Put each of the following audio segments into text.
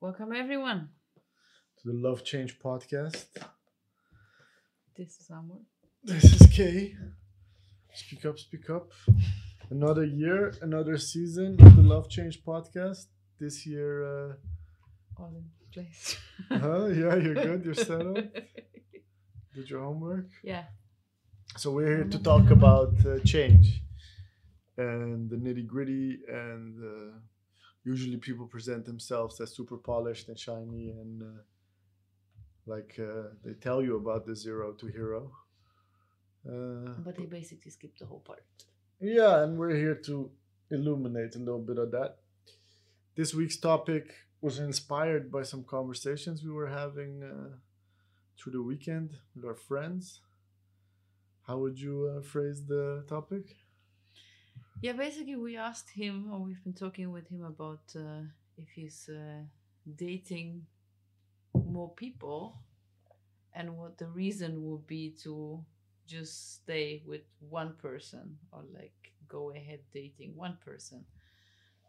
Welcome everyone. to the Love Change podcast. This is Amor. This is Kay. Speak up, speak up. Another year, another season of the Love Change podcast. This year, uh, All in place. uh, huh? Yeah, you're good. You're set up. Did your homework. yeah. So we're here to talk about uh, change and the nitty gritty. And uh, usually people present themselves as super polished and shiny, and uh, like uh, they tell you about the zero to hero. Uh, But they basically skip the whole part. yeah, and we're here to illuminate a little bit of that. This week's topic was inspired by some conversations we were having uh, through the weekend with our friends. How would you uh, phrase the topic? Yeah, basically we asked him, or we've been talking with him about uh, if he's uh, dating more people and what the reason would be to just stay with one person or like go ahead dating one person.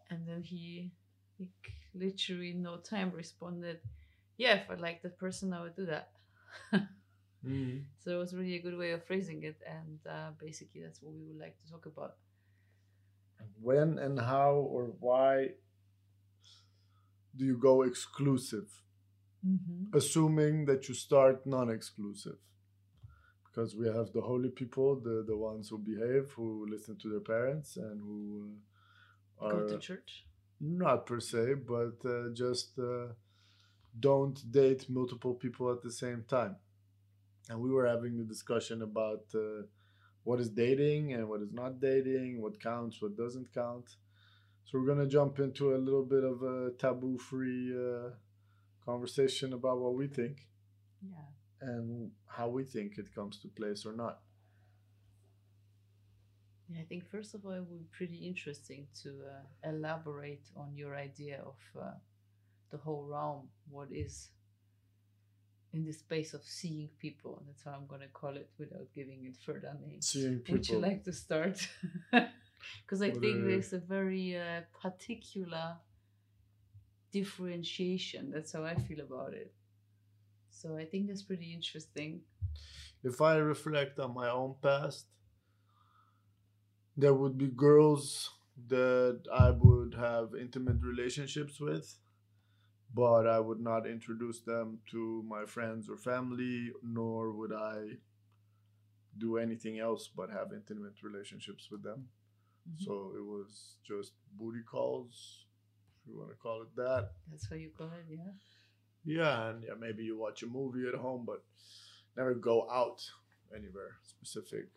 And then he, like, literally no time responded, yeah, if I like that person, I would do that. So it was really a good way of phrasing it, and uh, basically that's what we would like to talk about. When and how or why do you go exclusive? Mm-hmm. Assuming that you start non exclusive. Because we have the holy people, the, the ones who behave, who listen to their parents, and who uh, Go to church. not per se, but uh, just uh, don't date multiple people at the same time. And we were having a discussion about uh, what is dating and what is not dating, what counts, what doesn't count. So we're gonna jump into a little bit of a taboo-free uh, conversation about what we think Yeah. and how we think it comes to place or not. Yeah, I think first of all, it would be pretty interesting to uh, elaborate on your idea of uh, the whole realm. What is in the space of seeing people? That's how I'm going to call it without giving it further names. Seeing people. Would you like to start? Because I What think there's a very uh, particular differentiation. That's how I feel about it. So I think that's pretty interesting. if I reflect on my own past, there would be girls that I would have intimate relationships with, but I would not introduce them to my friends or family, nor would I do anything else but have intimate relationships with them. Mhm. So it was just booty calls, if you want to call it that. That's how you call it, yeah. Yeah, and yeah, maybe you watch a movie at home, but never go out anywhere specific.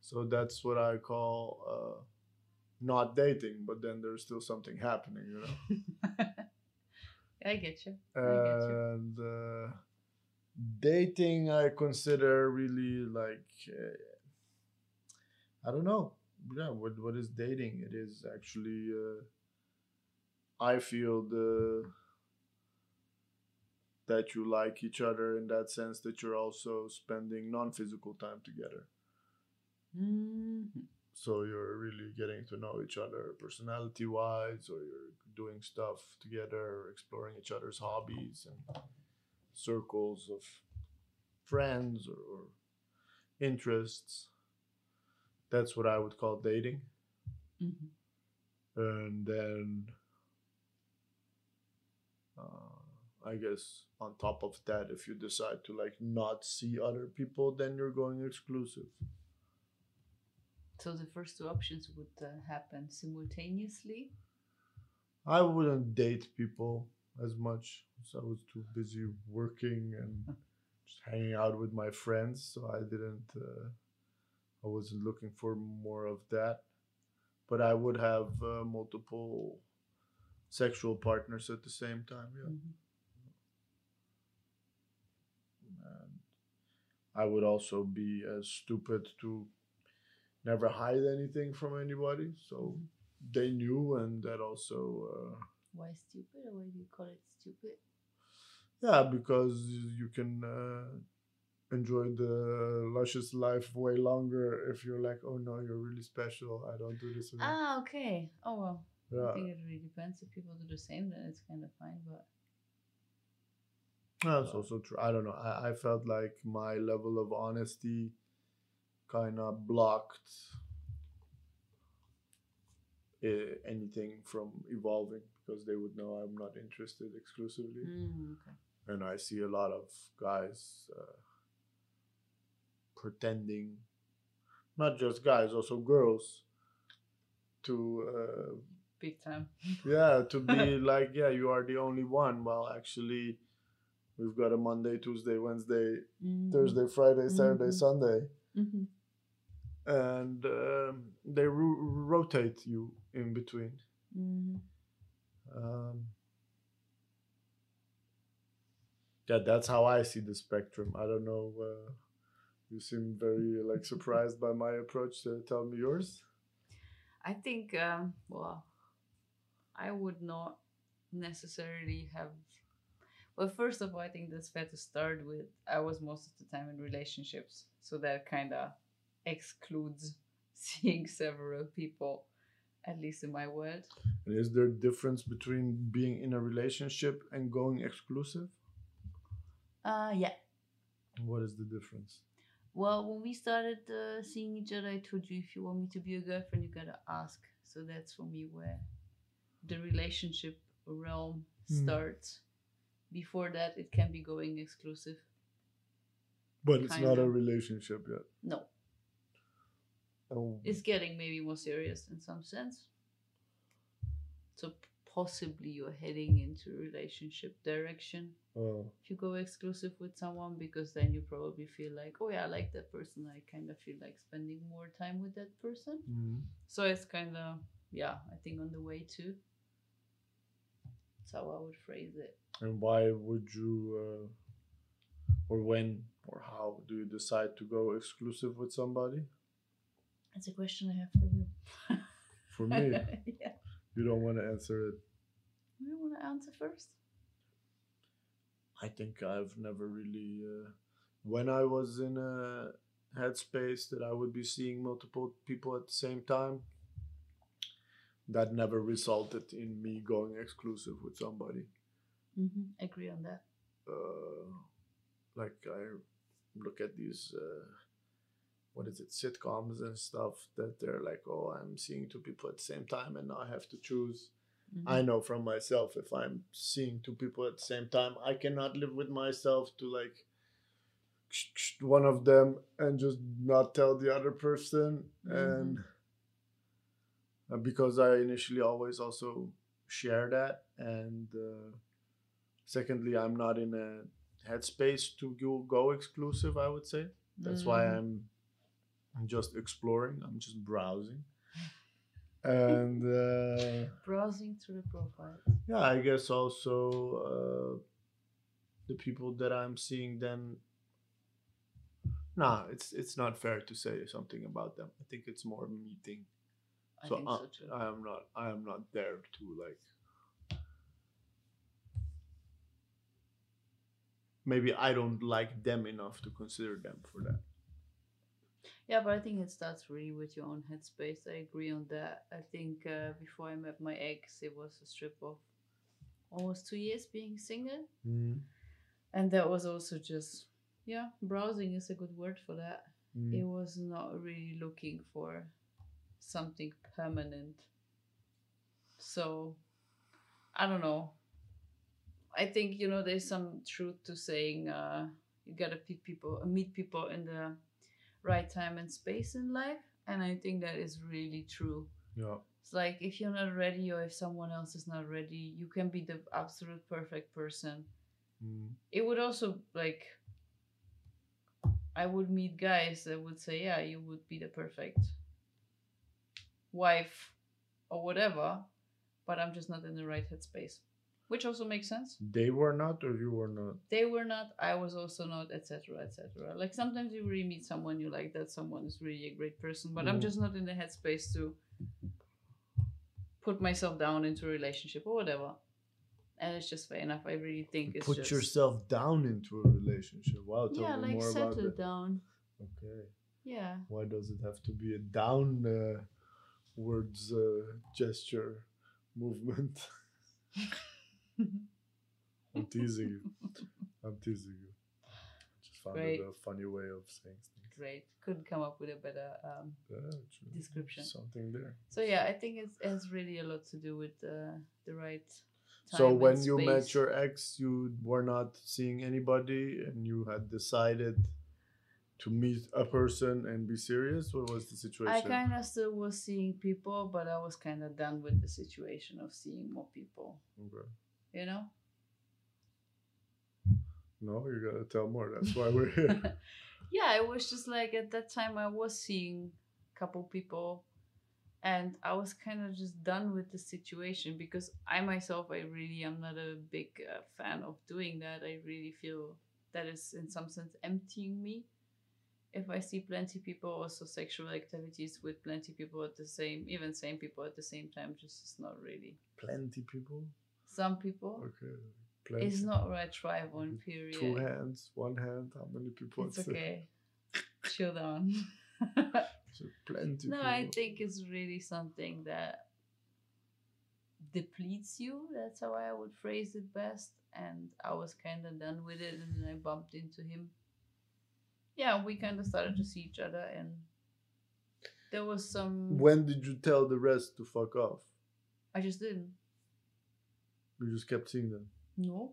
So that's what I call uh, not dating, but then there's still something happening, you know. I get you. I get you. and uh, dating, I consider really like uh, I don't know. Yeah, what what is dating? It is actually uh, I feel the that you like each other in that sense that you're also spending non-physical time together. Mhm. So you're really getting to know each other personality wise, or you're doing stuff together, exploring each other's hobbies and circles of friends or, or interests. That's what I would call dating. Mhm. And then, uh, I guess on top of that, if you decide to like not see other people, then you're going exclusive. So the first two options would uh, happen simultaneously. I wouldn't date people as much. So I was too busy working and just hanging out with my friends. So I didn't, uh, I wasn't looking for more of that. But I would have uh, multiple sexual partners at the same time. Yeah. Mhm. And I would also be as stupid to never hide anything from anybody. So Mhm. They knew, and that also. Uh, Why stupid? Or why do you call it stupid? Yeah, because you can uh, enjoy the luscious life way longer if you're like, oh no, you're really special. I don't do this. You." Ah, okay. Oh well, Yeah. I think it really depends. If people do the same, then it's kind of fine. But That's also true. I don't know. I, I felt like my level of honesty kind of blocked uh, anything from evolving because they would know I'm not interested exclusively. Mm, okay. And I see a lot of guys uh, pretending, not just guys, also girls, to uh, big time. yeah to be like yeah you are the only one well actually we've got a monday tuesday wednesday Mm. thursday friday saturday Mhm. sunday Mhm. And um, they ro- rotate you in between Mhm. um, yeah that's how i see the spectrum i don't know uh, you seem very like surprised by my approach tell me yours I think, um, well, I would not necessarily have. Well, first of all, I think that's fair to start with. I was most of the time in relationships, so that kind of excludes seeing several people, at least in my world. and is there a difference between being in a relationship and going exclusive Uh, yeah. what is the difference Well, when we started uh, seeing each other, I told you if you want me to be a girlfriend, you gotta ask. So that's for me where the relationship realm Hmm. starts. Before that, it can be going exclusive. But it's not a relationship yet. No, Oh, it's getting maybe more serious in some sense. So possibly you're heading into relationship direction oh, if you go exclusive with someone because then you probably feel like, oh yeah, I like that person. I kind of feel like spending more time with that person. mhm. So it's kind of yeah, I think on the way too. That's how I would phrase it. And why would you, uh, or when, or how do you decide to go exclusive with somebody? That's a question I have for you. For me, yeah. you don't want to answer it. You want to answer first? I think I've never really, uh, when I was in a headspace that I would be seeing multiple people at the same time, that never resulted in me going exclusive with somebody. Mm-hmm. Agree on that. uh, like I look at these uh, what is it sitcoms and stuff that they're like oh I'm seeing two people at the same time and now I have to choose Mhm. I know from myself if I'm seeing two people at the same time I cannot live with myself to like one of them and just not tell the other person and uh, because I initially always also share that and uh, secondly i'm not in a headspace to go, go exclusive i would say that's why Mhm. i'm i'm just exploring i'm just browsing and uh, browsing through the profiles. yeah i guess also uh, the people that i'm seeing then nah it's it's not fair to say something about them i think it's more meeting I so, think uh, so too. I am not. I am not there to like. Maybe I don't like them enough to consider them for that. Yeah, but I think it starts really with your own headspace. I agree on that. I think uh, before I met my ex, it was a strip of almost two years being single. And that was also just, yeah, browsing is a good word for that. It was not really looking for something permanent. So, I don't know. I think, you know, there's some truth to saying uh, you gotta meet people, meet people in the right time and space in life. And I think that is really true. Yeah. It's like if you're not ready or if someone else is not ready, you can be the absolute perfect person. Mm. It would also like I would meet guys that would say, Yeah, you would be the perfect wife or whatever, but I'm just not in the right headspace. Which also makes sense. They were not, or you were not. They were not, I was also not, etc. etc. Like sometimes you really meet someone you like that someone is really a great person, but I'm Mm. just not in the headspace to put myself down into a relationship or whatever. And it's just fair enough. I really think it's Put just yourself down into a relationship. Wow, tell yeah, me like more about settle that. down. Okay. Yeah. Why does it have to be a down uh, words uh, gesture? movement. I'm teasing you. I'm teasing you. Just found Great. it a funny way of saying things. Great. Couldn't come up with a better um, Yeah, description. Something there. So yeah, I think it's, it has really a lot to do with uh, the right. Time So when you met your ex, you were not seeing anybody, and you had decided to meet a person and be serious. What was the situation? I kind of still was seeing people, but I was kind of done with the situation of seeing more people. Okay. You know. No, you gotta tell more. That's why we're here. yeah, it was just like at that time I was seeing a couple people and I was kind of just done with the situation because I myself I really am not a big uh, fan of doing that. I really feel that is in some sense emptying me. If I see plenty people also sexual activities with plenty people at the same even same people at the same time just is not really. Plenty people. Some people Okay. Plenty. it's not what I thrive on mm-hmm. period. Two hands, one hand. How many people? It's okay. Chill down. So plenty. No, I think it's really something that depletes you. That's how I would phrase it best. And I was kind of done with it, and then I bumped into him. Yeah, we kind of started to see each other, and there was some. When did you tell the rest to fuck off? I just didn't. You just kept seeing them. No.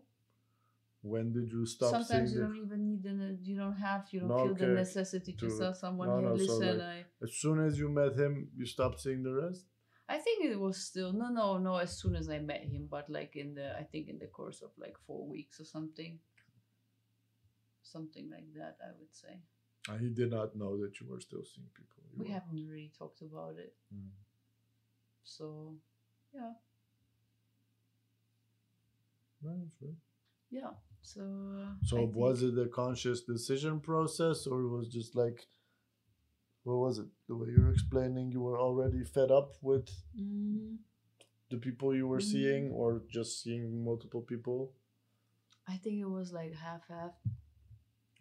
When did you stop seeing Sometimes you don't even need the. You don't have. You don't No, feel the necessity to, To- tell someone, no, "Hey, no, so, like- I." As soon as you met him, you stopped seeing the rest. I think it was still no, no, no. As soon as I met him, but like in the, I think in the course of like four weeks or something, something like that. I would say And he did not know that you were still seeing people. You we were- haven't really talked about it, Mm. so yeah, No, that's yeah. So uh, So I think- was it a conscious decision process, or it was just like, what was it? The way you're explaining, you were already fed up with Mhm. the people you were Mhm. seeing, or just seeing multiple people. I think it was like half half.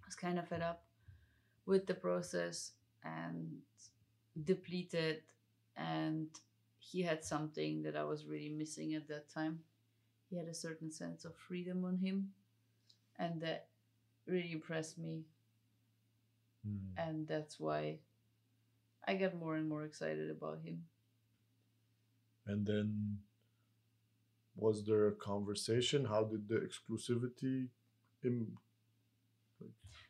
I was kind of fed up with the process and depleted, and he had something that I was really missing at that time. He had a certain sense of freedom on him, and that really impressed me, and that's why I got more and more excited about him. And then, was there a conversation? How did the exclusivity? Im-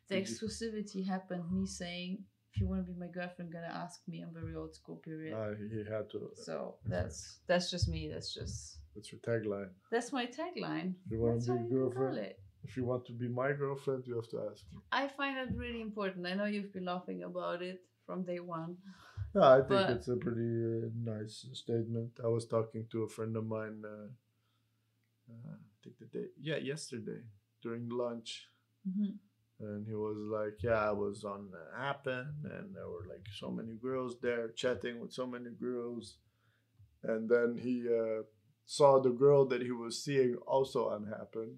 The exclusivity happened. Me saying, "If you want to be my girlfriend, gonna ask me." I'm very old school. Period. uh, he had to. So that's that's just me. That's just That's your tagline. that's my tagline. You wanna be how a you call girlfriend? it. If you want to be my girlfriend, you have to ask. I find that really important. I know you've been laughing about it from day one. Yeah, I think But- it's a pretty uh, nice statement. I was talking to a friend of mine. Uh, uh, I think the day, yeah, yesterday during lunch, Mhm. and he was like, "Yeah, I was on uh, Happn, and there were like so many girls there chatting with so many girls." And then he uh, saw the girl that he was seeing also on Happn,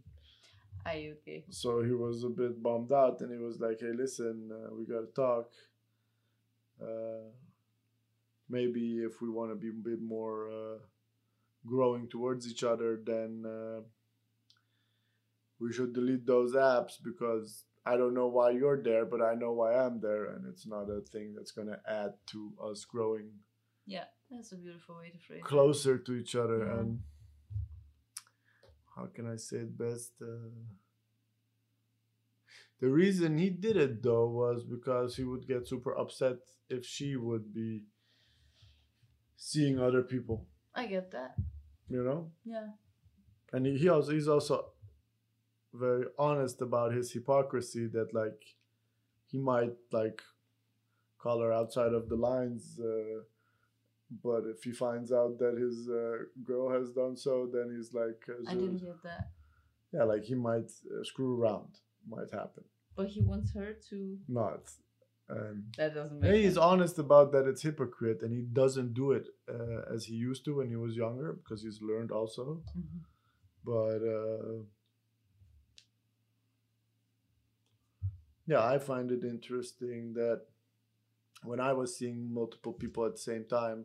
okay? so he was a bit bummed out, and he was like, "Hey, listen, uh, we gotta talk. Uh, maybe if we want to be a bit more uh, growing towards each other, then uh, we should delete those apps because I don't know why you're there, but I know why I'm there, and it's not a thing that's gonna add to us growing Yeah, that's a beautiful way to phrase it. closer to each other Yeah. and how can i say it best uh, the reason he did it though was because he would get super upset if she would be seeing other people I get that. you know Yeah. and he, he also he's also very honest about his hypocrisy that like he might like call her outside of the lines uh, but if he finds out that his uh, girl has done so then he's like uh, I didn't get that. yeah like he might uh, screw around might happen But he wants her to. not and That doesn't make he's sense. honest about that it's hypocrite and he doesn't do it uh, as he used to when he was younger because he's learned also Mhm. but uh, yeah i find it interesting that when i was seeing multiple people at the same time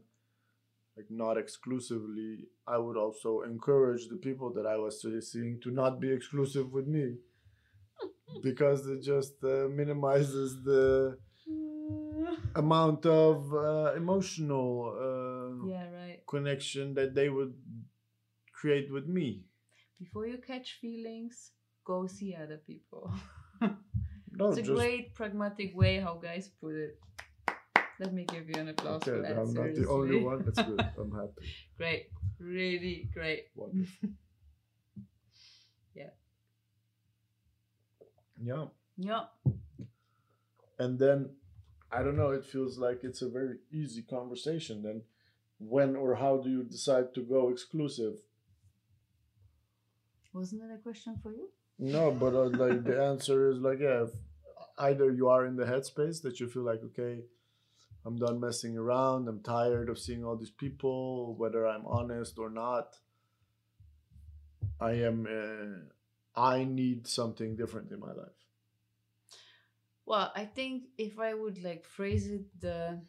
like not exclusively, I would also encourage the people that I was seeing to not be exclusive with me because it just uh, minimizes the amount of uh, emotional uh, yeah, right. connection that they would create with me. Before you catch feelings, go see other people. No, it's a just great pragmatic way how guys put it. Let me give you an applause okay. for that. I'm not the only one. That's good. I'm happy. great, really great. Wonderful. Yeah. Yeah. Yeah, and then i don't know it feels like it's a very easy conversation then when or how do you decide to go exclusive wasn't that a question for you? no but uh, like the answer is like yeah if either you are in the headspace that you feel like okay i'm done messing around. I'm tired of seeing all these people whether i'm honest or not. I am uh, i need something different in my life. Well, I think if I would like phrase it the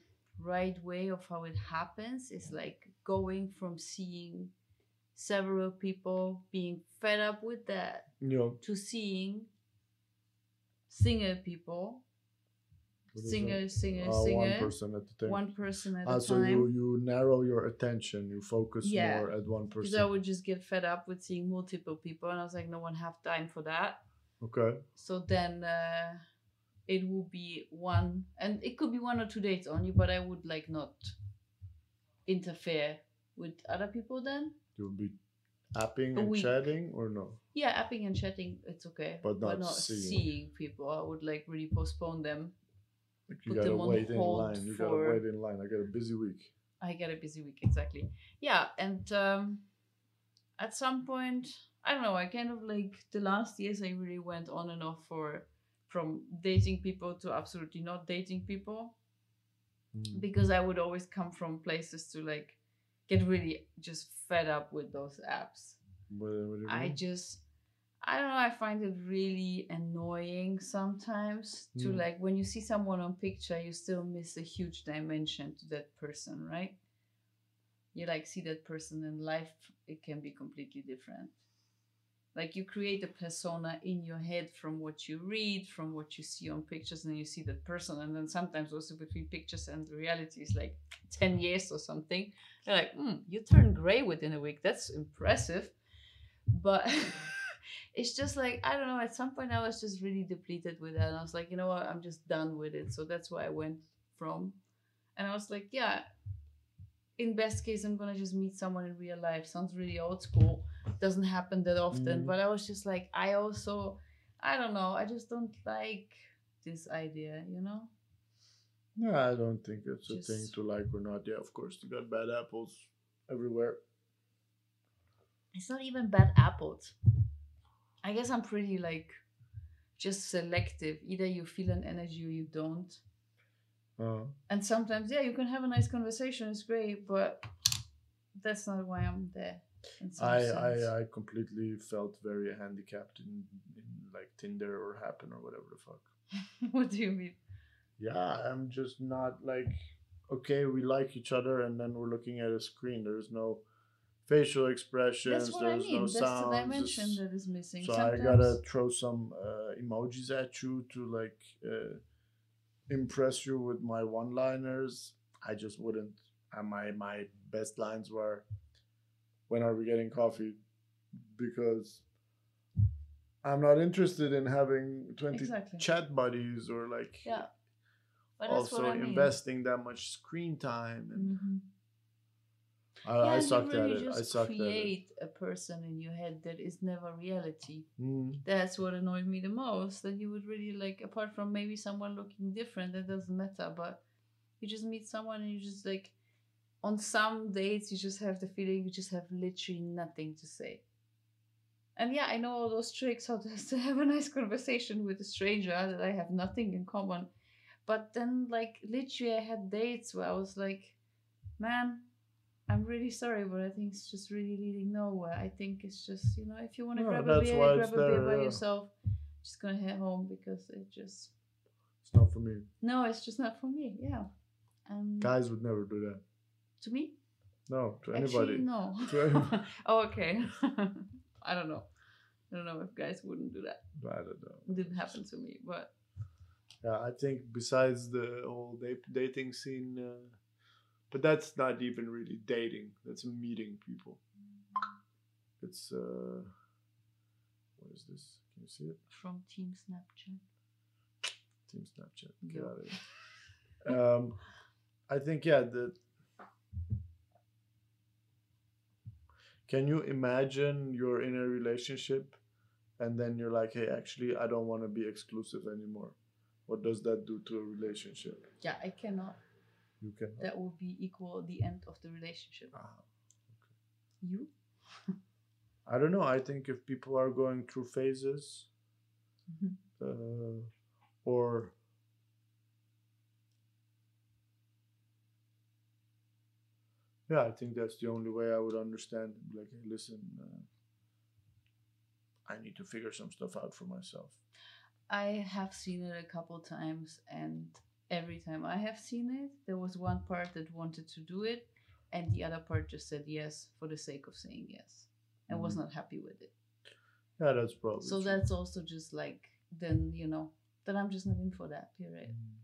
right way of how it happens is like going from seeing several people being fed up with that know to seeing single people, singer, singer, Uh, singer, one person at the time one person at Ah, a so time. you you narrow your attention, you focus Yeah, more at one person. Because I would just get fed up with seeing multiple people, and I was like, no one have time for that. Okay. So then uh, it will be one, and it could be one or two dates only, but I would like not interfere with other people then. You'll be apping A and chatting or no? Yeah, apping and chatting, it's okay. But not seeing. seeing. people. I would like really postpone them. You gotta wait in line. You gotta wait in line. I got a busy week. I got a busy week, exactly. Yeah, and um, at some point, I don't know, I kind of like the last years I really went on and off for from dating people to absolutely not dating people. Mm. because I would always come from places to like get really just fed up with those apps. What, what I mean? just I don't know, I find it really annoying sometimes to Mm. like when you see someone on picture you still miss a huge dimension to that person, right? You like see that person in life, it can be completely different. Like you create a persona in your head from what you read, from what you see on pictures, and then you see that person, and then sometimes also between pictures and reality is like ten years or something. You're like, hmm, you turn gray within a week. That's impressive, but it's just like I don't know. At some point, I was just really depleted with that, and I was like, you know what, I'm just done with it. So that's where I went from, and I was like, yeah. In best case, I'm gonna just meet someone in real life. Sounds really old school. Doesn't happen that often, Mhm. but I was just like, I also, I don't know. I just don't like this idea, you know. No, I don't think it's a thing to like or not. Yeah, of course, you got bad apples everywhere. it's not even bad apples. I guess I'm pretty like just selective. Either you feel an energy or you don't. Uh, And sometimes, yeah, you can have a nice conversation. It's great, but that's not why I'm there. I. I I completely felt very handicapped in, in like Tinder or Happn or whatever the fuck. what do you mean? Yeah, I'm just not like okay, we like each other, and then we're looking at a screen. There's no facial expressions. That's what I there's mean. no that's sounds. the dimension it's- that is missing. so sometimes, I gotta throw some uh, emojis at you to like uh, impress you with my one-liners. I just wouldn't. And my my best lines were, "When are we getting coffee?" Because I'm not interested in having twenty Exactly. chat buddies or like Yeah. Also I mean. investing that much screen time. And Mhm. I, yeah, I sucked really at it. I sucked at it. create a person in your head that is never reality. Mm. That's what annoyed me the most. That you would really like, apart from maybe someone looking different, that doesn't matter. But you just meet someone and you just like, on some dates, you just have the feeling you just have literally nothing to say. And yeah, I know all those tricks how to have a nice conversation with a stranger that I have nothing in common. But then, like, literally, I had dates where I was like, man, I'm really sorry, but I think it's just really leading nowhere. I think it's just, you know, if you want to Yeah, grab a beer, grab a beer by yeah. yourself. Just gonna head home because it just It's not for me. no, it's just not for me. Yeah, and Guys would never do that. to me, No, to Actually, anybody. no. To anybody. oh, okay. I don't know. I don't know if guys wouldn't do that. I don't know. It didn't happen to me, but Yeah, I think besides the whole dating scene, uh, but that's not even really dating. That's meeting people. It's uh, what is this? Can you see it? from Team Snapchat. Team Snapchat. Get Yeah. out of here. um, I think yeah. The can you imagine you're in a relationship, and then you're like, hey, actually, I don't want to be exclusive anymore. What does that do to a relationship? Yeah, I cannot. You can. That would be equal the end of the relationship. Ah. You? I don't know. I think if people are going through phases, Mhm. uh, or yeah, I think that's the only way I would understand. Like, hey, listen, uh, I need to figure some stuff out for myself. I have seen it a couple times, and every time I have seen it, there was one part that wanted to do it, and the other part just said yes for the sake of saying yes, and was Mhm. not happy with it. Yeah, that's probably So true. that's also just like then you know that I'm just not in for that period. Mm.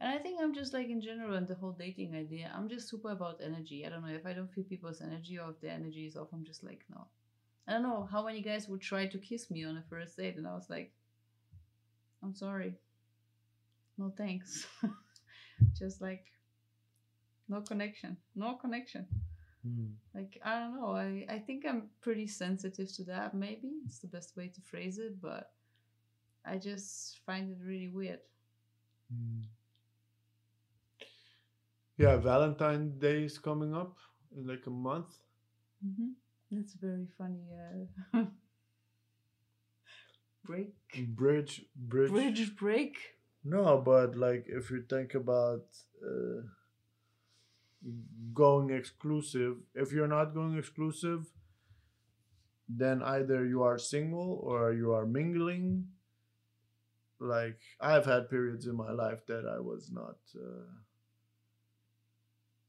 And I think I'm just like in general and the whole dating idea. I'm just super about energy. I don't know if I don't feel people's energy or if their energy is off. I'm just like no. I don't know how many guys would try to kiss me on a first date, and I was like, I'm sorry, no thanks. just like no connection, no connection. Mm. Like I don't know. I I think I'm pretty sensitive to that. Maybe it's the best way to phrase it, but I just find it really weird. Mm. Yeah, Valentine's Day is coming up in like a month. Mm-hmm. That's very funny. Uh, break, Bridge, bridge. bridge break. No, but like if you think about uh, going exclusive, if you're not going exclusive, then either you are single or you are mingling. Like I've had periods in my life that I was not uh,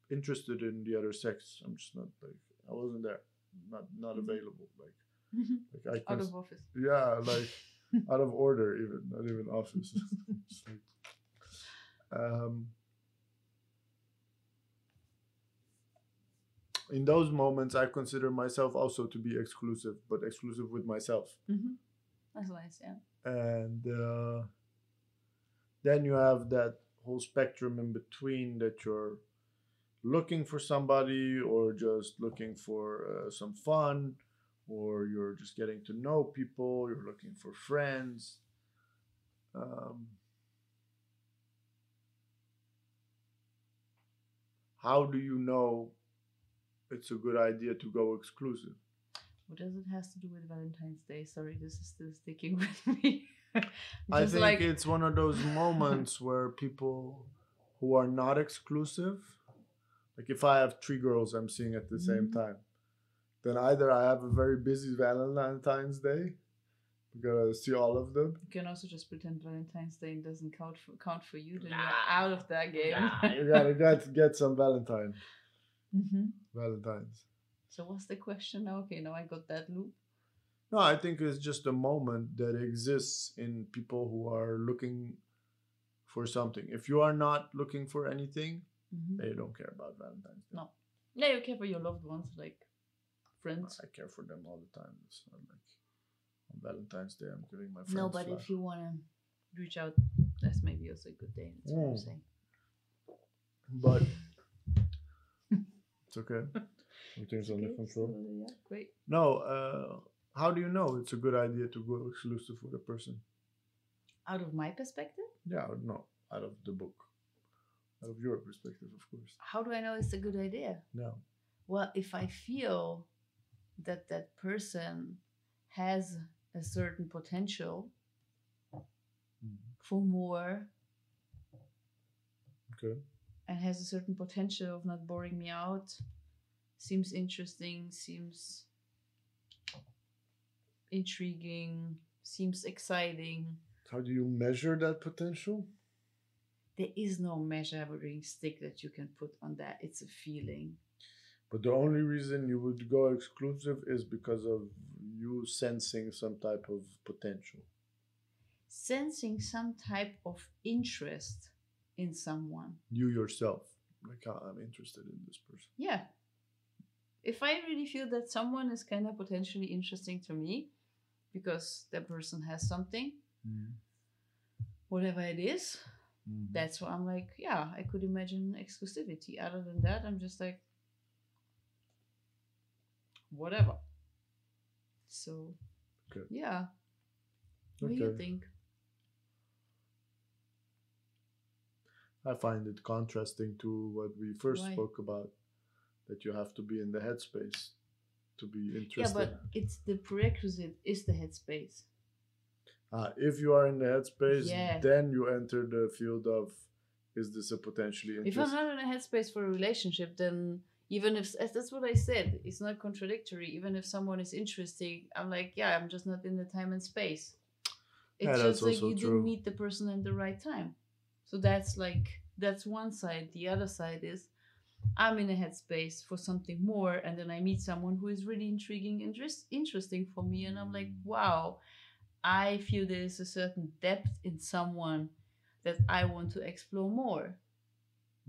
interested in the other sex. I'm just not like I wasn't there, not not Mhm. available. Like like I Out of office. yeah, like out of order even, not even office. Like, um, in those moments, I consider myself also to be exclusive, but exclusive with myself. hmm That's nice. Yeah. And uh, then you have that whole spectrum in between that you're looking for somebody or just looking for uh, some fun or you're just getting to know people, you're looking for friends. Um, how do you know it's a good idea to go exclusive? What does it has to do with Valentine's Day? Sorry, this is still sticking with me. I think like it's one of those moments where people who are not exclusive, like if I have three girls I'm seeing at the same Mhm. time, then either I have a very busy Valentine's Day, gotta see all of them. you can also just pretend Valentine's Day doesn't count for count for you. Then you're out of that game. Nah, you gotta got to get some Valentine, hmm Valentines. So what's the question now? Okay, now I got that loop. No, I think it's just a moment that exists in people who are looking for something. If you are not looking for anything, hmm they don't care about Valentine's Day. No. Yeah, you care for your loved ones, like friends. I care for them all the time. It's not like on Valentine's Day I'm giving my friends. No, but flowers. if you wanna reach out, that's maybe also a good day. That's what I'm saying. But it's okay. Everything's under Okay, control. so, yeah, great. No, uh, how do you know it's a good idea to go exclusive with a person? Out of my perspective, Yeah, no, out of the book, out of your perspective, of course. how do I know it's a good idea? No. Well, if I feel that that person has a certain potential Mm. for more Okay. and has a certain potential of not boring me out, seems interesting, seems intriguing, seems exciting. How do you measure that potential? There is no measuring stick that you can put on that. It's a feeling. But the only reason you would go exclusive is because of you sensing some type of potential. Sensing some type of interest in someone. You yourself, like "Ah, I'm interested in this person. Yeah. If I really feel that someone is kind of potentially interesting to me because that person has something, whatever it is, Mhm. that's why I'm like, yeah, I could imagine exclusivity. Other than that, I'm just like, whatever. So, Good. yeah. What do you think? I find it contrasting to what we first Why? spoke about, that you have to be in the headspace to be interested. Yeah, but it's the prerequisite is the headspace. Ah, if you are in the headspace, Yeah. then you enter the field of is this a potentially interesting? If I'm not in a headspace for a relationship, then even if that's what I said, it's not contradictory. Even if someone is interesting, I'm like, yeah, I'm just not in the time and space. It's Yeah, just like you true. didn't meet the person at the right time. So that's like that's one side. The other side is I'm in a headspace for something more, and then I meet someone who is really intriguing, interest, interesting for me, and I'm like, wow, I feel there is a certain depth in someone that I want to explore more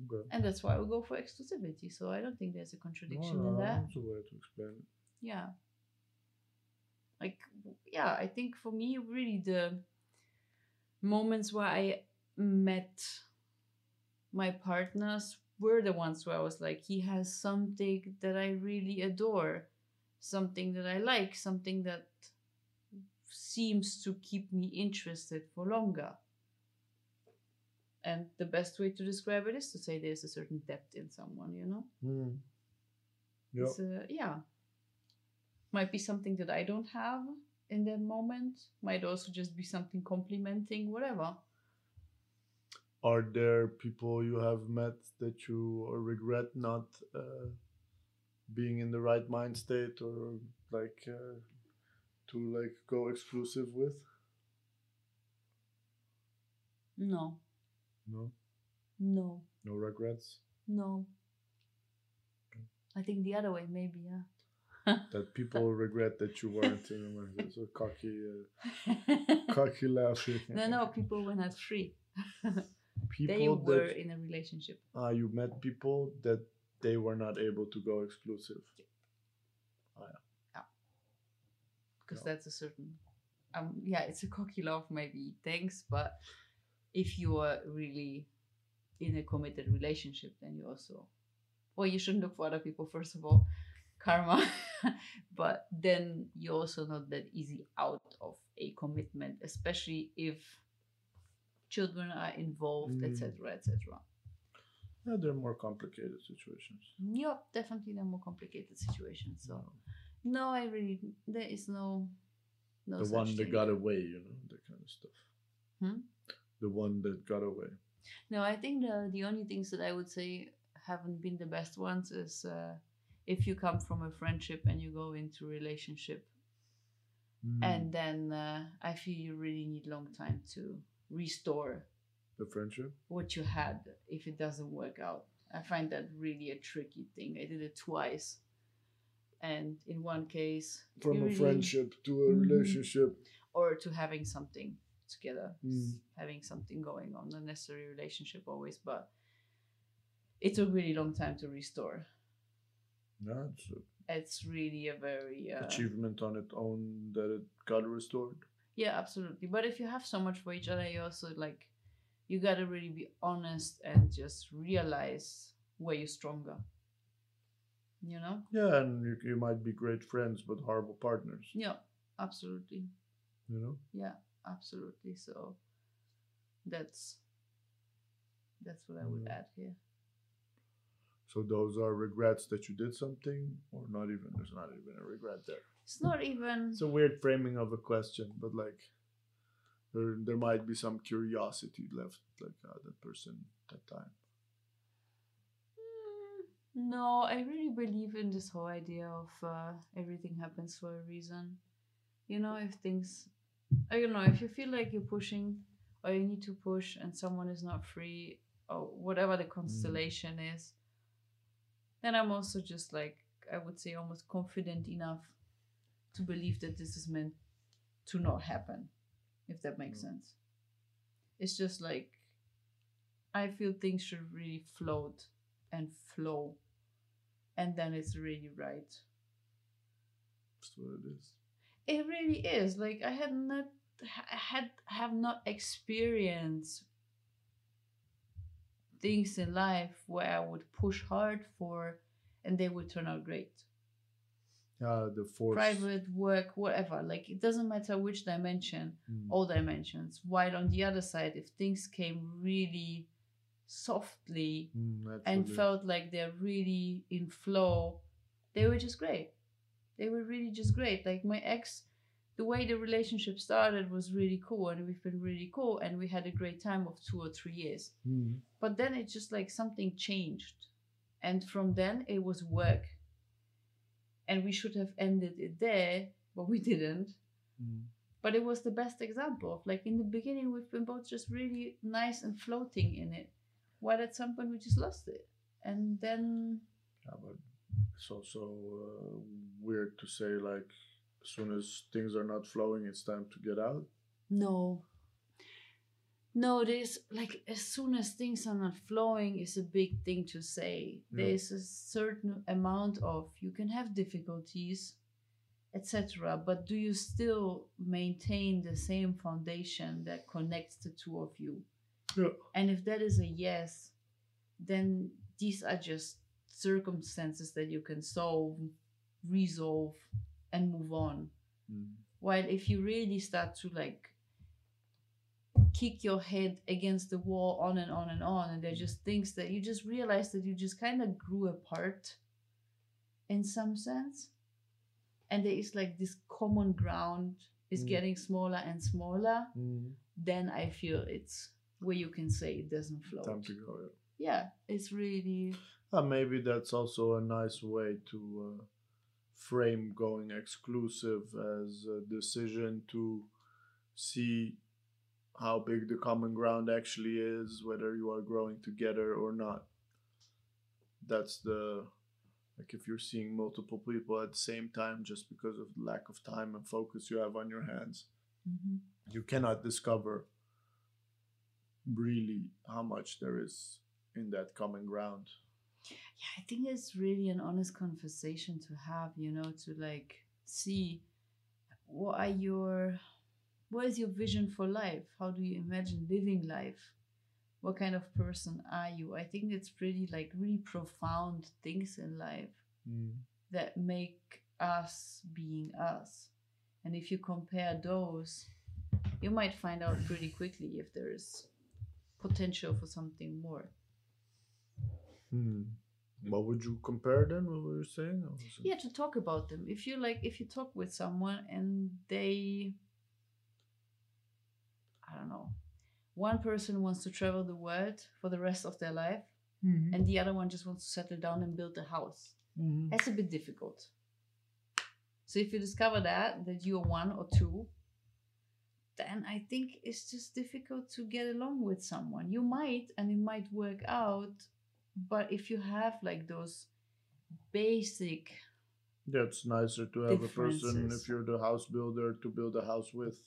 Okay. and that's why we go for exclusivity. So I don't think there's a contradiction No, in that. That's a way to explain it. Yeah. Like, yeah, I think for me, really the moments where I met my partners were the ones where I was like, he has something that I really adore, something that I like, something that seems to keep me interested for longer. And the best way to describe it is to say there's a certain depth in someone, you know? Mm. Yeah. It's, uh, yeah. Might be something that I don't have in that moment. Might also just be something complementing, whatever. Are there people you have met that you regret not uh, being in the right mind state or like uh, to like go exclusive with? No, No, no, no regrets. no. I think the other way, maybe, yeah. That people regret that you weren't in a like, so cocky, uh, cocky laughing. no, no, people were not free. People they were that in a relationship. ah, you met people that they were not able to go exclusive. because Yeah. Yeah. Because that's a certain um yeah it's a cocky love maybe thanks but if you are really in a committed relationship then you also well you shouldn't look for other people first of all karma but then you're also not that easy out of a commitment especially if children are involved Mm. etc etc Yeah, they're more complicated situations. yeah definitely they're more complicated situations so no i really there is no no the one that thing. got away, you know, that kind of stuff. Hmm? The one that got away. No, I think the the only things that I would say haven't been the best ones is uh, if you come from a friendship and you go into relationship, Hmm. and then uh, I feel you really need long time to restore the friendship. what you had if it doesn't work out. I find that really a tricky thing. I did it twice, and in one case, From a really- friendship to a Mhm. relationship. or to having something together, Mm. having something going on, not necessarily relationship always, but it took really long time to restore. Yeah, it's an It's really a very uh, achievement on its own that it got restored. yeah, absolutely. But if you have so much for each other, you also like you gotta really be honest and just realize where you're stronger. You know? Yeah, and you, you might be great friends but horrible partners. Yeah, absolutely. You know. Yeah, absolutely. So that's that's what I would Mm. add here. So those are regrets that you did something, or not even. There's not even a regret there. It's not even It's a weird framing of a question, but like there there might be some curiosity left, like uh, that person that time. Mm, No, I really believe in this whole idea of uh, everything happens for a reason. You know, if things, I don't know, if you feel like you're pushing or you need to push and someone is not free or whatever the constellation is, then I'm also just like I would say almost confident enough to believe that this is meant to not happen, if that makes Mm. sense. It's just like I feel things should really float and flow, and then it's really right. That's what it is. It really is. Like I had not ha- had have not experienced things in life where I would push hard for and they would turn out great. Uh, the force. Private work, whatever. Like it doesn't matter which dimension, Mm. all dimensions. While on the other side, if things came really softly Mm, and felt like they're really in flow, they were just great. They were really just great. Like my ex, the way the relationship started was really cool, and we've been really cool, and we had a great time of two or three years. Mm. But then it just like something changed, and from then it was work, and we should have ended it there, but we didn't. Mm. But it was the best example of like in the beginning we've been both just really nice and floating in it, while at some point we just lost it, and then Yeah, but it's also uh, weird to say like as soon as things are not flowing, it's time to get out. No. No, there's like as soon as things are not flowing is a big thing to say. Yeah. There's a certain amount of you can have difficulties, etc. But do you still maintain the same foundation that connects the two of you? Yeah. And if that is a yes, then these are just circumstances that you can solve, resolve, and move on. Mm. While if you really start to like kick your head against the wall on and on and on, and they're just things that you just realize that you just kind of grew apart in some sense. And there is like this common ground is Mm. getting smaller and smaller, Mm. then I feel it's where you can say it doesn't flow. Time to go. Yeah. Yeah, it's really Uh, maybe that's also a nice way to uh, frame going exclusive as a decision to see how big the common ground actually is, whether you are growing together or not. That's the like if you're seeing multiple people at the same time just because of the lack of time and focus you have on your hands, mhm. you cannot discover really how much there is in that common ground. Yeah, I think it's really an honest conversation to have, you know, to like see what are your what is your vision for life? How do you imagine living life? What kind of person are you? I think it's pretty like really profound things in life mm. that make us being us. And if you compare those, you might find out pretty quickly if there is potential for something more. Hmm. What would you compare then? What were you saying? Or was yeah to talk about them if you like if you talk with someone and they i don't know one person wants to travel the world for the rest of their life and the other one just wants to settle down and build a house Mhm. that's a bit difficult so if you discover that that you're one or two then i think it's just difficult to get along with someone you might and it might work out but if you have like those basic Yeah, it's nicer to have a person if you're the house builder to build a house with.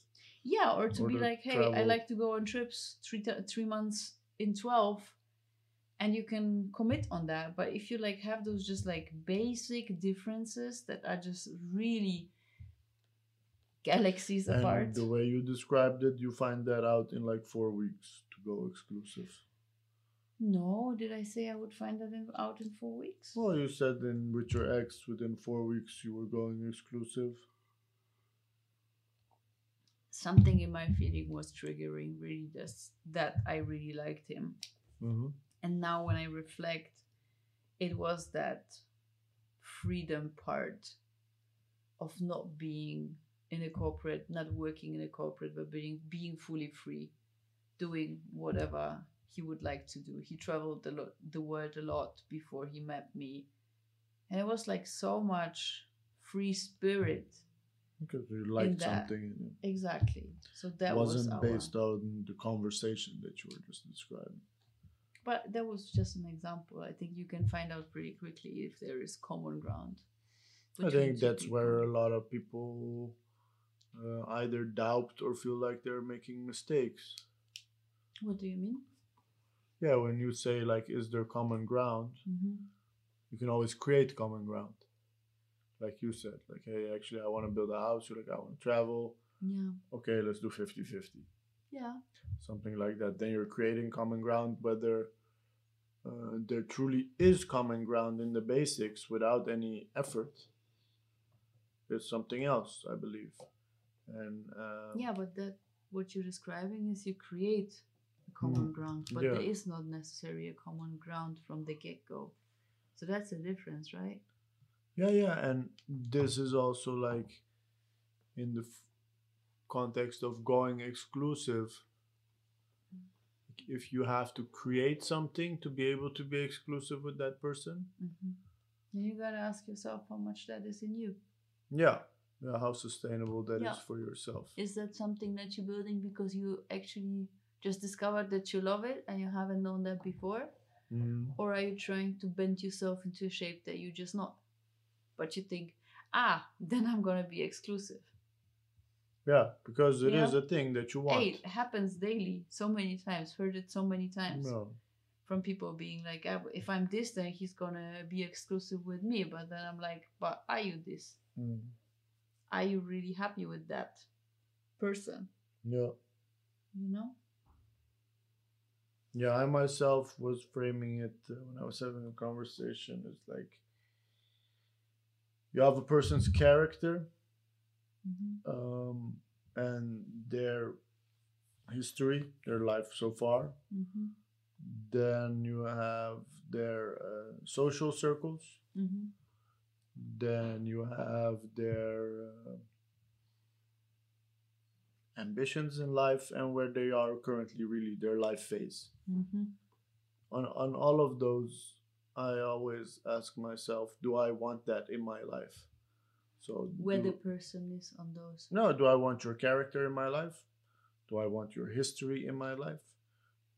Yeah, or to Or be like, hey, I like to go on trips three t- three months in twelve, and you can commit on that. But if you like have those just like basic differences that are just really galaxies And apart, the way you described it, you find that out in like four weeks to go exclusive. No, did I say I would find that in, out in four weeks? Well, you said in with your ex within four weeks you were going exclusive. Something in my feeling was triggering really just that I really liked him. Mm-hmm. And now when I reflect, it was that freedom part of not being in a corporate, not working in a corporate, but being being fully free, doing whatever he would like to do. He traveled the lo- the world a lot before he met me, and it was like so much free spirit. Because you liked something in Exactly. So that wasn't was based on the conversation that you were just describing. But that was just an example. I think you can find out pretty quickly if there is common ground. I think that's where a lot of people uh, either doubt or feel like they're making mistakes. What do you mean? Yeah, when you say like, is there common ground? Mm-hmm. You can always create common ground. Like you said, like, hey, actually, I want to build a house. You're like, I want to travel. Yeah. Okay, let's do 50 50. Yeah. Something like that. Then you're creating common ground, whether uh, there truly is common ground in the basics without any effort. It's something else, I believe. And uh, Yeah, but that what you're describing is you create common ground, but there Mm. Yeah. is not necessarily a common ground from the get go. So that's the difference, right? Yeah, yeah, and this is also like in the f- context of going exclusive. If you have to create something to be able to be exclusive with that person, Mm-hmm. Then you gotta ask yourself how much that is in you. yeah, yeah, how sustainable that is Yeah. for yourself. Is that something that you're building because you actually just discovered that you love it and you haven't known that before? Mhm. Or are you trying to bend yourself into a shape that you just not? But you think, ah, then I'm gonna be exclusive. Yeah, because it is a thing that you want. Hey, it happens daily, so many times. Heard it so many times No. from people being like, ah, if I'm this, then he's gonna be exclusive with me. But then I'm like, but are you this? Mm. Are you really happy with that person? Yeah. You know? Yeah, I myself was framing it uh, when I was having a conversation. It's like you have a person's character Mm-hmm. um, and their history, their life so far. Mm-hmm. Then you have their uh, social circles. Mm-hmm. Then you have their uh, ambitions in life and where they are currently, really their life phase. Mm-hmm. on on all of those i always ask myself do i want that in my life so Where do, the person is on those. no do i want your character in my life do i want your history in my life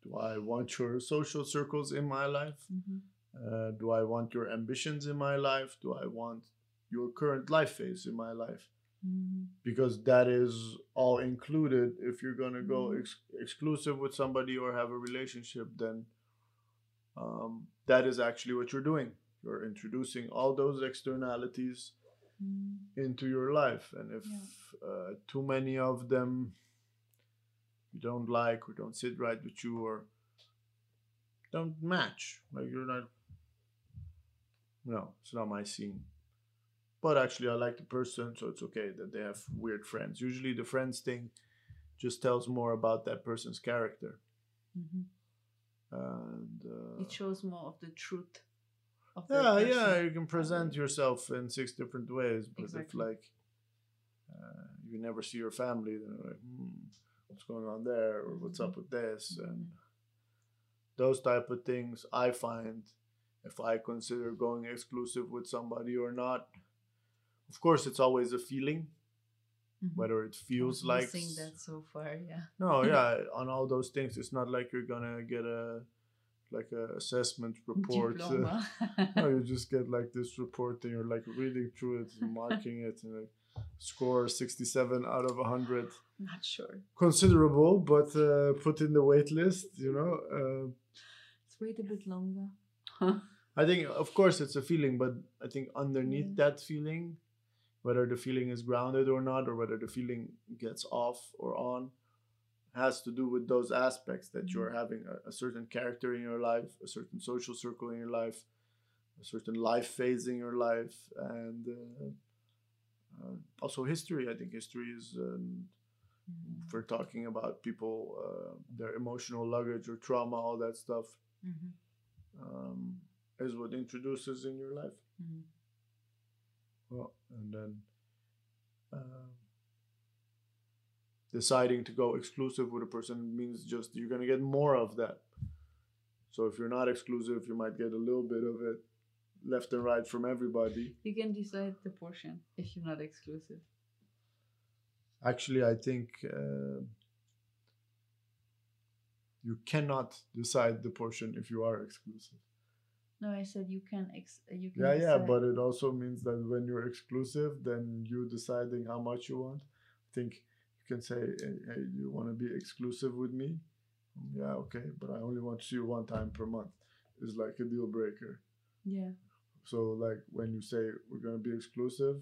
do i want your social circles in my life Mm-hmm. uh, do i want your ambitions in my life do i want your current life phase in my life Mm-hmm. because that is all included if you're going to go Mhm. ex- exclusive with somebody or have a relationship then um, that is actually what you're doing you're introducing all those externalities Mm-hmm. into your life and if uh, too many of them you don't like or don't sit right with you or don't match like you're not no it's not my scene but actually i like the person so it's okay that they have weird friends usually the friends thing just tells more about that person's character Mm-hmm. and uh, It shows more of the truth. Of yeah person. yeah you can present yourself in six different ways but if like uh, you never see your family then you're like hmm, what's going on there or what's up with this and Mhm. those type of things i find if i consider going exclusive with somebody or not of course it's always a feeling Mhm. whether it feels like missing that so far. Yeah. no yeah on all those things it's not like you're gonna get a like a assessment report uh, no, you just get like this report and you're like reading through it and marking it and like score 67 out of 100 Not sure. considerable but uh, put in the wait list you know uh, Let's wait a bit longer. i think of course it's a feeling but i think underneath Yeah. that feeling whether the feeling is grounded or not or whether the feeling gets off or on has to do with those aspects that you're having a, a certain character in your life a certain social circle in your life a certain life phase in your life and uh, uh, also history i think history is um, Mhm. if we're talking about people uh, their emotional luggage or trauma all that stuff Mhm. um, is what introduces in your life Mhm. well, and then um, deciding to go exclusive with a person means just you're gonna get more of that. So if you're not exclusive, you might get a little bit of it left and right from everybody. You can decide the portion if you're not exclusive. Actually, I think uh, you cannot decide the portion if you are exclusive. No, I said you can. Ex- you can. Yeah, yeah, but it also means that when you're exclusive, then you deciding how much you want. I think you can say, hey, hey you want to be exclusive with me? Yeah, okay, but I only want to see you one time per month. Is like a deal breaker. Yeah. So like when you say we're gonna be exclusive,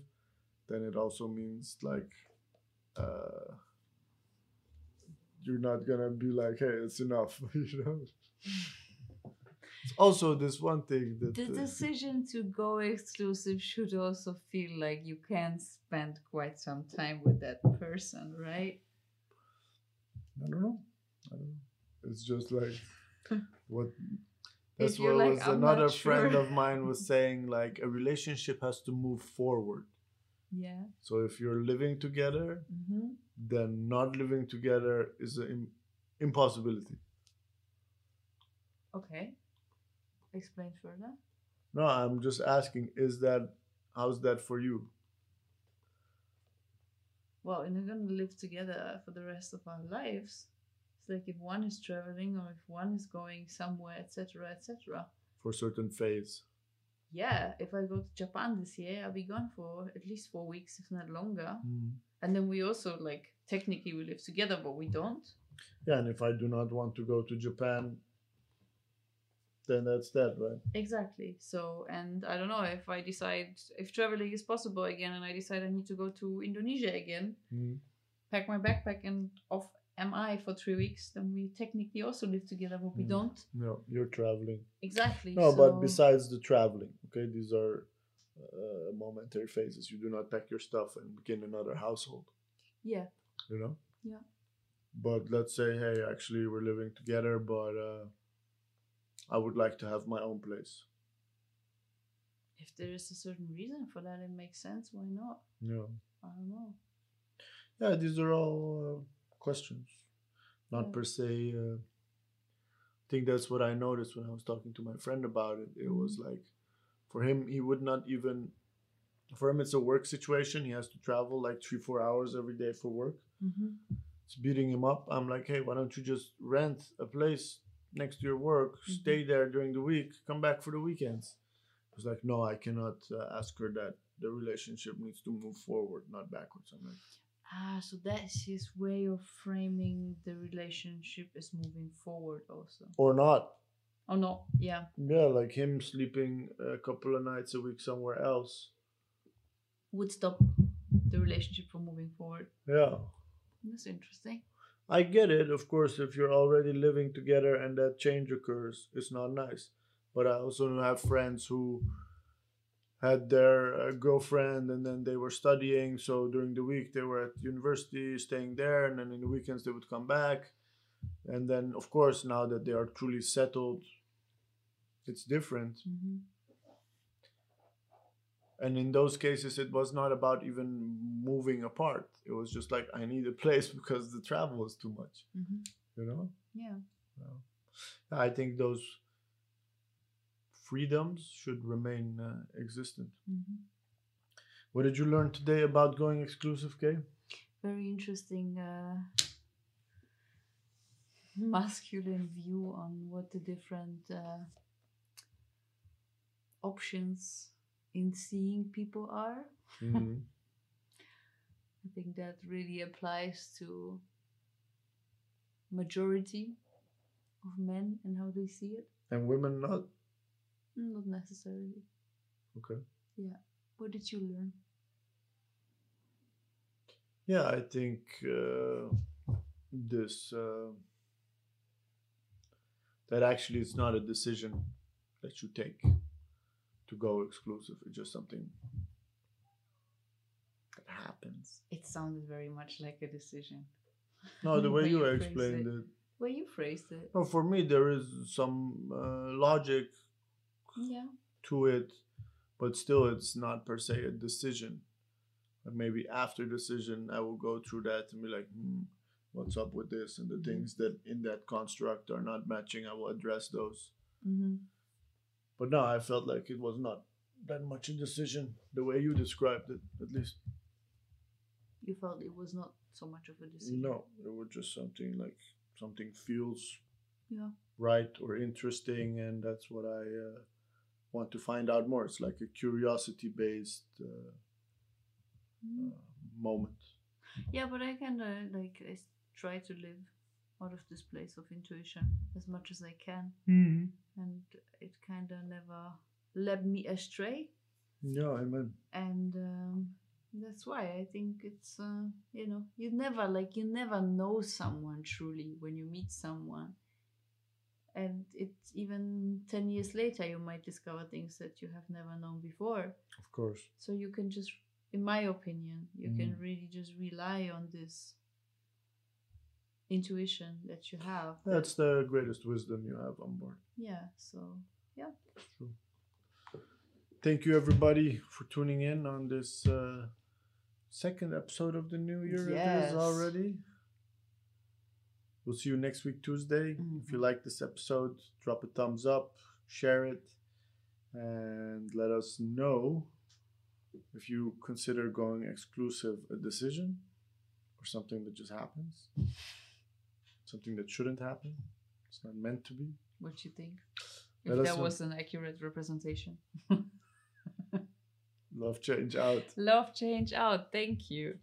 then it also means like uh, you're not gonna be like, hey, it's enough, you know. Also this one thing that The uh, decision to go exclusive should also feel like you can spend quite some time with that person, right? I don't know. I don't know. It's just like what. That's what like, was "I'm another not friend of mine was saying. Like a relationship has to move forward. Yeah. So if you're living together, Mm-hmm. then not living together is an impossibility. Okay. Explain further. No, I'm just asking. Is that how's that for you? Well, and we're gonna live together for the rest of our lives. It's like if one is traveling or if one is going somewhere, etc., etc. For certain phase. Yeah, if I go to Japan this year, I'll be gone for at least four weeks, if not longer. Mm. And then we also like technically we live together, but we don't. Yeah, and if I do not want to go to Japan, then that's that, right? Exactly. So, and I don't know if I decide if traveling is possible again, and I decide I need to go to Indonesia again, Mm. pack my backpack and off am I for three weeks, then we technically also live together, but we Mm. don't. No, you're traveling. Exactly. No, but besides the traveling, okay, these are uh, momentary phases. You do not pack your stuff and begin another household, yeah, you know? Yeah. But let's say, hey, actually, we're living together, but uh, I would like to have my own place. if there is a certain reason for that, it makes sense. Why not? Yeah. I don't know. Yeah, these are all uh, questions, not Yeah. per se. Uh, I think that's what I noticed when I was talking to my friend about it. It was like, for him, he would not even. For him, it's a work situation. He has to travel like three, four hours every day for work. Mm-hmm. It's beating him up. I'm like, hey, why don't you just rent a place next to your work, Mhm. stay there during the week, come back for the weekends? He was like, no, I cannot uh, ask her that. The relationship needs to move forward, not backwards. I'm like, Ah, so that's his way of framing the relationship as moving forward, also. or not. Or not, yeah, Yeah, like him sleeping a couple of nights a week somewhere else. would stop the relationship from moving forward. Yeah. That's interesting. I get it, of course, if you're already living together and that change occurs, it's not nice. But I also have friends who had their uh, girlfriend and then they were studying. So during the week they were at university, staying there, and then in the weekends they would come back. And then, of course, now that they are truly settled, it's different. Mm-hmm. And in those cases, it was not about even moving apart. It was just like, I need a place because the travel is too much, Mm-hmm. you know? Yeah. I think those freedoms should remain uh, existent. Mm-hmm. What did you learn today about going exclusive, Kay? Very interesting uh, masculine view on what the different uh, options in seeing people are. Mm-hmm. I think that really applies to majority of men and how they see it. and women not? Not necessarily. Okay. Yeah. What did you learn? Yeah, I think uh, this uh, that actually it's not a decision that you take to go exclusive. It's just something that happens. It sounded very much like a decision. No, the way Way you you explained it. it. Well, you phrased it. No, for me there is some uh, logic Yeah. to it, but still it's not per se a decision. But maybe after decision, I will go through that and be like, hmm, what's up with this? And the Mhm. things that in that construct are not matching, I will address those. Mm-hmm. But no, I felt like it was not that much a decision, the way you described it, at least. You felt it was not so much of a decision. No, it was just something like something feels Yeah. right or interesting, and that's what I uh, want to find out more. It's like a curiosity based uh, Mm. moment. Yeah, but I kind of like I s- try to live out of this place of intuition as much as I can, Mm-hmm. And it kind of never led me astray, Yeah, amen. and um, that's why I think it's uh, you know you never like you never know someone truly when you meet someone. And it's even 10 years later, you might discover things that you have never known before. Of course. So you can just, in my opinion, you can Mm. really just rely on this intuition that you have. That's the greatest wisdom you have on board. yeah. So yeah. True. Thank you, everybody, for tuning in on this uh, second episode of the new year. Yes. is already. We'll see you next week, Tuesday. If you Mhm. like this episode, drop a thumbs up, share it, and let us know if you consider going exclusive a decision or something that just happens, something that shouldn't happen. It's not meant to be. What do you think? If that know. was an accurate representation. Love change out. Love change out. Thank you.